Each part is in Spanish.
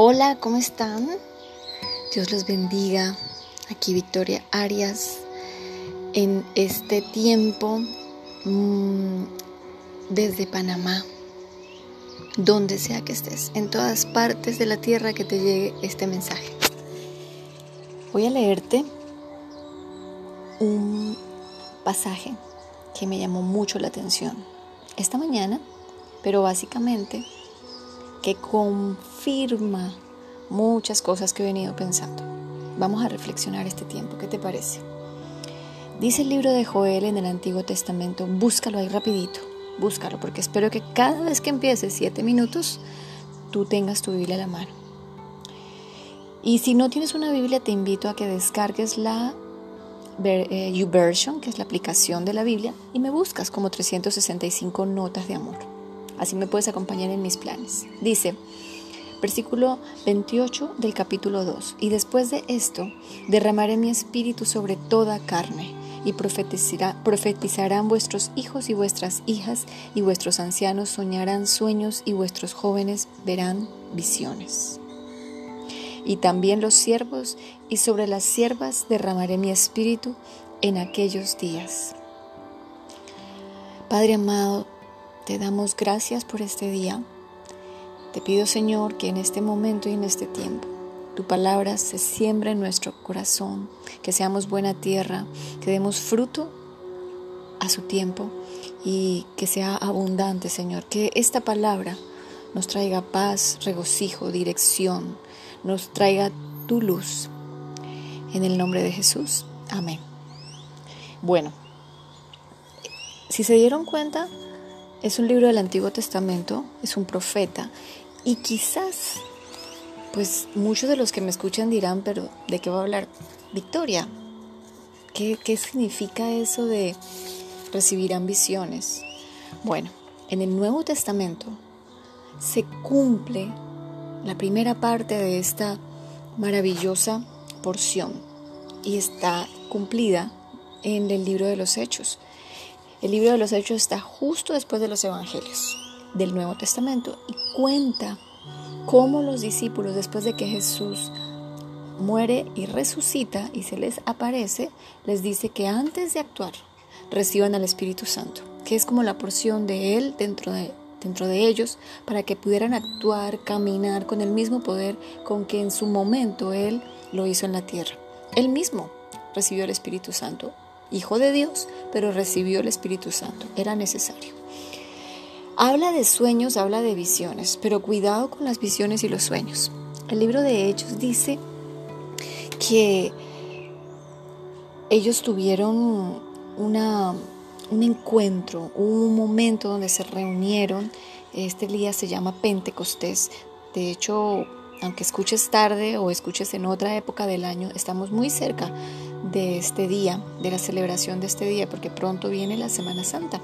Hola, ¿cómo están? Dios los bendiga. Aquí Victoria Arias en este tiempo mmm, desde Panamá, donde sea que estés, en todas partes de la tierra que te llegue este mensaje. Voy a leerte un pasaje que me llamó mucho la atención esta mañana, pero básicamente que confirma muchas cosas que he venido pensando. Vamos a reflexionar este tiempo, ¿qué te parece? Dice el libro de Joel en el Antiguo Testamento, búscalo ahí rapidito, búscalo, porque espero que cada vez que empieces siete minutos, tú tengas tu Biblia a la mano. Y si no tienes una Biblia, te invito a que descargues la eh, YouVersion, que es la aplicación de la Biblia, y me buscas como 365 notas de amor. Así me puedes acompañar en mis planes. Dice, versículo 28 del capítulo 2, y después de esto derramaré mi espíritu sobre toda carne, y profetizará, profetizarán vuestros hijos y vuestras hijas, y vuestros ancianos soñarán sueños, y vuestros jóvenes verán visiones. Y también los siervos, y sobre las siervas derramaré mi espíritu en aquellos días. Padre amado, te damos gracias por este día. Te pido, Señor, que en este momento y en este tiempo tu palabra se siembre en nuestro corazón, que seamos buena tierra, que demos fruto a su tiempo y que sea abundante, Señor. Que esta palabra nos traiga paz, regocijo, dirección, nos traiga tu luz. En el nombre de Jesús. Amén. Bueno, si se dieron cuenta, es un libro del Antiguo Testamento, es un profeta y quizás, pues muchos de los que me escuchan dirán, pero ¿de qué va a hablar Victoria? ¿Qué, qué significa eso de recibir ambiciones? Bueno, en el Nuevo Testamento se cumple la primera parte de esta maravillosa porción y está cumplida en el libro de los Hechos. El libro de los Hechos está justo después de los Evangelios del Nuevo Testamento y cuenta cómo los discípulos, después de que Jesús muere y resucita y se les aparece, les dice que antes de actuar reciban al Espíritu Santo, que es como la porción de Él dentro de, dentro de ellos, para que pudieran actuar, caminar con el mismo poder con que en su momento Él lo hizo en la tierra. Él mismo recibió el Espíritu Santo hijo de Dios, pero recibió el Espíritu Santo. Era necesario. Habla de sueños, habla de visiones, pero cuidado con las visiones y los sueños. El libro de Hechos dice que ellos tuvieron una, un encuentro, un momento donde se reunieron. Este día se llama Pentecostés. De hecho, aunque escuches tarde o escuches en otra época del año, estamos muy cerca de este día, de la celebración de este día, porque pronto viene la Semana Santa,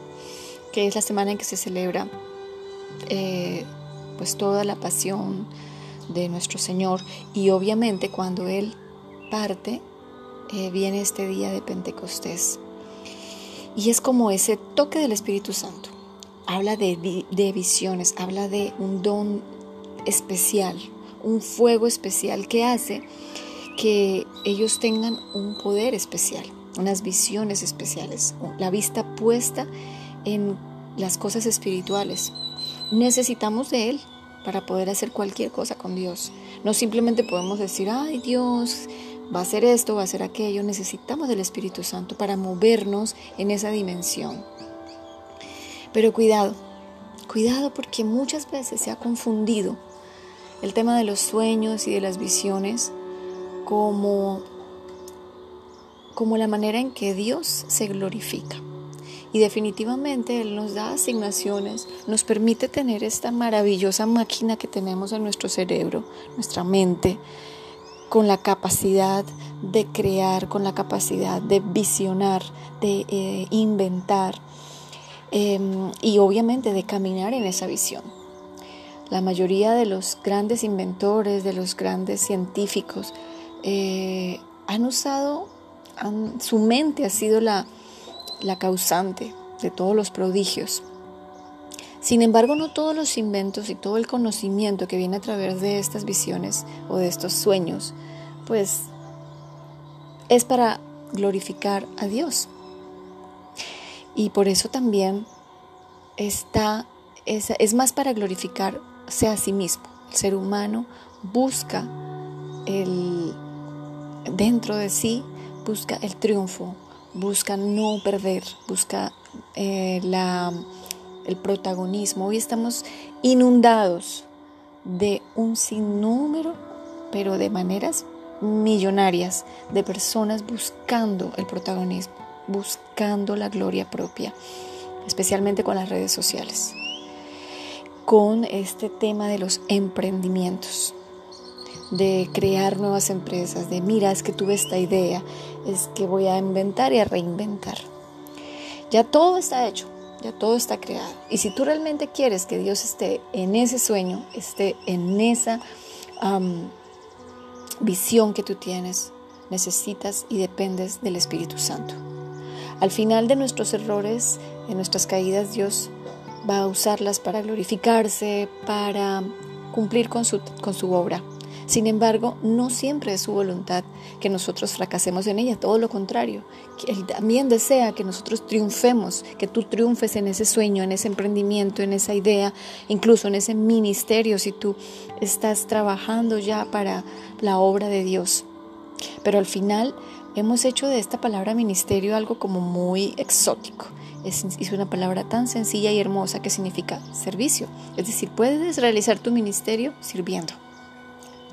que es la semana en que se celebra eh, pues toda la pasión de nuestro Señor y obviamente cuando Él parte eh, viene este día de Pentecostés y es como ese toque del Espíritu Santo. Habla de, de visiones, habla de un don especial, un fuego especial que hace que ellos tengan un poder especial, unas visiones especiales, la vista puesta en las cosas espirituales. Necesitamos de Él para poder hacer cualquier cosa con Dios. No simplemente podemos decir, ay Dios, va a hacer esto, va a hacer aquello. Necesitamos del Espíritu Santo para movernos en esa dimensión. Pero cuidado, cuidado porque muchas veces se ha confundido el tema de los sueños y de las visiones como, como la manera en que Dios se glorifica. Y definitivamente Él nos da asignaciones, nos permite tener esta maravillosa máquina que tenemos en nuestro cerebro, nuestra mente, con la capacidad de crear, con la capacidad de visionar, de eh, inventar em, y obviamente de caminar en esa visión. La mayoría de los grandes inventores, de los grandes científicos, eh, han usado, su mente ha sido la, la causante de todos los prodigios. Sin embargo, no todos los inventos y todo el conocimiento que viene a través de estas visiones o de estos sueños, pues es para glorificar a Dios. Y por eso también está, es, es más para glorificarse a sí mismo. El ser humano busca el, dentro de sí, busca el triunfo, busca no perder, busca eh, la el protagonismo. Hoy estamos inundados de un sinnúmero, pero de maneras millonarias, de personas buscando el protagonismo, buscando la gloria propia, especialmente con las redes sociales, con este tema de los emprendimientos de crear nuevas empresas, de mira, es que tuve esta idea, es que voy a inventar y a reinventar. Ya todo está hecho, ya todo está creado. Y si tú realmente quieres que Dios esté en ese sueño, esté en esa visión que tú tienes, necesitas y dependes del Espíritu Santo. Al final de nuestros errores, de nuestras caídas, Dios va a usarlas para glorificarse, para cumplir con su, con su obra. Sin embargo, no siempre es su voluntad que nosotros fracasemos en ella, todo lo contrario. Él también desea que nosotros triunfemos, que tú triunfes en ese sueño, en ese emprendimiento, en esa idea, incluso en ese ministerio, si tú estás trabajando ya para la obra de Dios. Pero al final hemos hecho de esta palabra ministerio algo como muy exótico. Es, una palabra tan sencilla y hermosa que significa servicio. Es decir, puedes realizar tu ministerio sirviendo.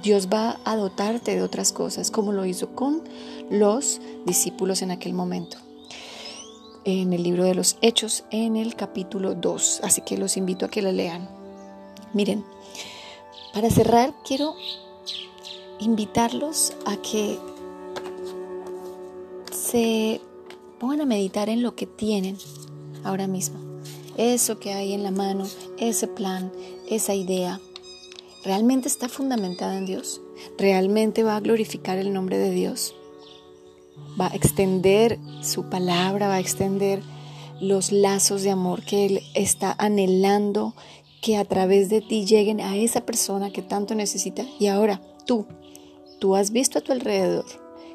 Dios va a dotarte de otras cosas, como lo hizo con los discípulos en aquel momento. En el libro de los Hechos, en el capítulo 2. Así que los invito a que la lean. Miren, para cerrar, quiero invitarlos a que se pongan a meditar en lo que tienen ahora mismo. Eso que hay en la mano, ese plan, esa idea, ¿Realmente está fundamentada en Dios? ¿Realmente va a glorificar el nombre de Dios? ¿Va a extender su palabra? ¿Va a extender los lazos de amor que Él está anhelando que a través de ti lleguen a esa persona que tanto necesita? Y ahora tú, tú has visto a tu alrededor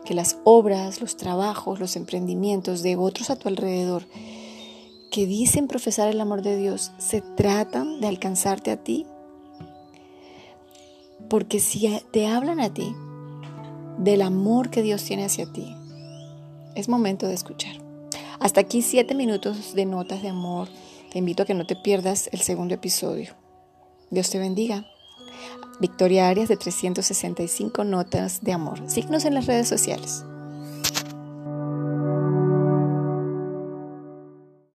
que las obras, los trabajos, los emprendimientos de otros a tu alrededor que dicen profesar el amor de Dios se tratan de alcanzarte a ti porque si te hablan a ti del amor que Dios tiene hacia ti, es momento de escuchar. Hasta aquí siete minutos de notas de amor. Te invito a que no te pierdas el segundo episodio. Dios te bendiga. Victoria Arias de 365 Notas de Amor. Signos en las redes sociales.